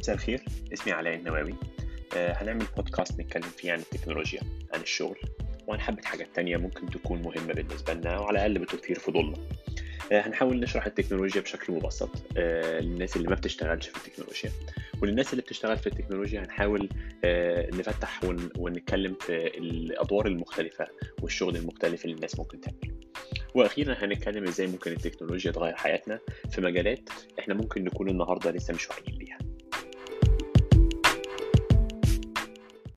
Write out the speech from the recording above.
مساء الخير. اسمي علاء النواوي آه، هنعمل بودكاست نتكلم فيه عن التكنولوجيا عن الشغل وعن حبة حاجات تانية ممكن تكون مهمة بالنسبة لنا وعلى الأقل بتثير فضولنا. آه، هنحاول نشرح التكنولوجيا بشكل مبسط آه، للناس اللي ما بتشتغلش في التكنولوجيا. وللناس اللي بتشتغل في التكنولوجيا هنحاول آه، نفتح ون- ونتكلم في الأدوار المختلفة والشغل المختلف اللي الناس ممكن تعمله. وأخيرا هنتكلم إزاي ممكن التكنولوجيا تغير حياتنا في مجالات إحنا ممكن نكون النهارده لسه مش واعيين.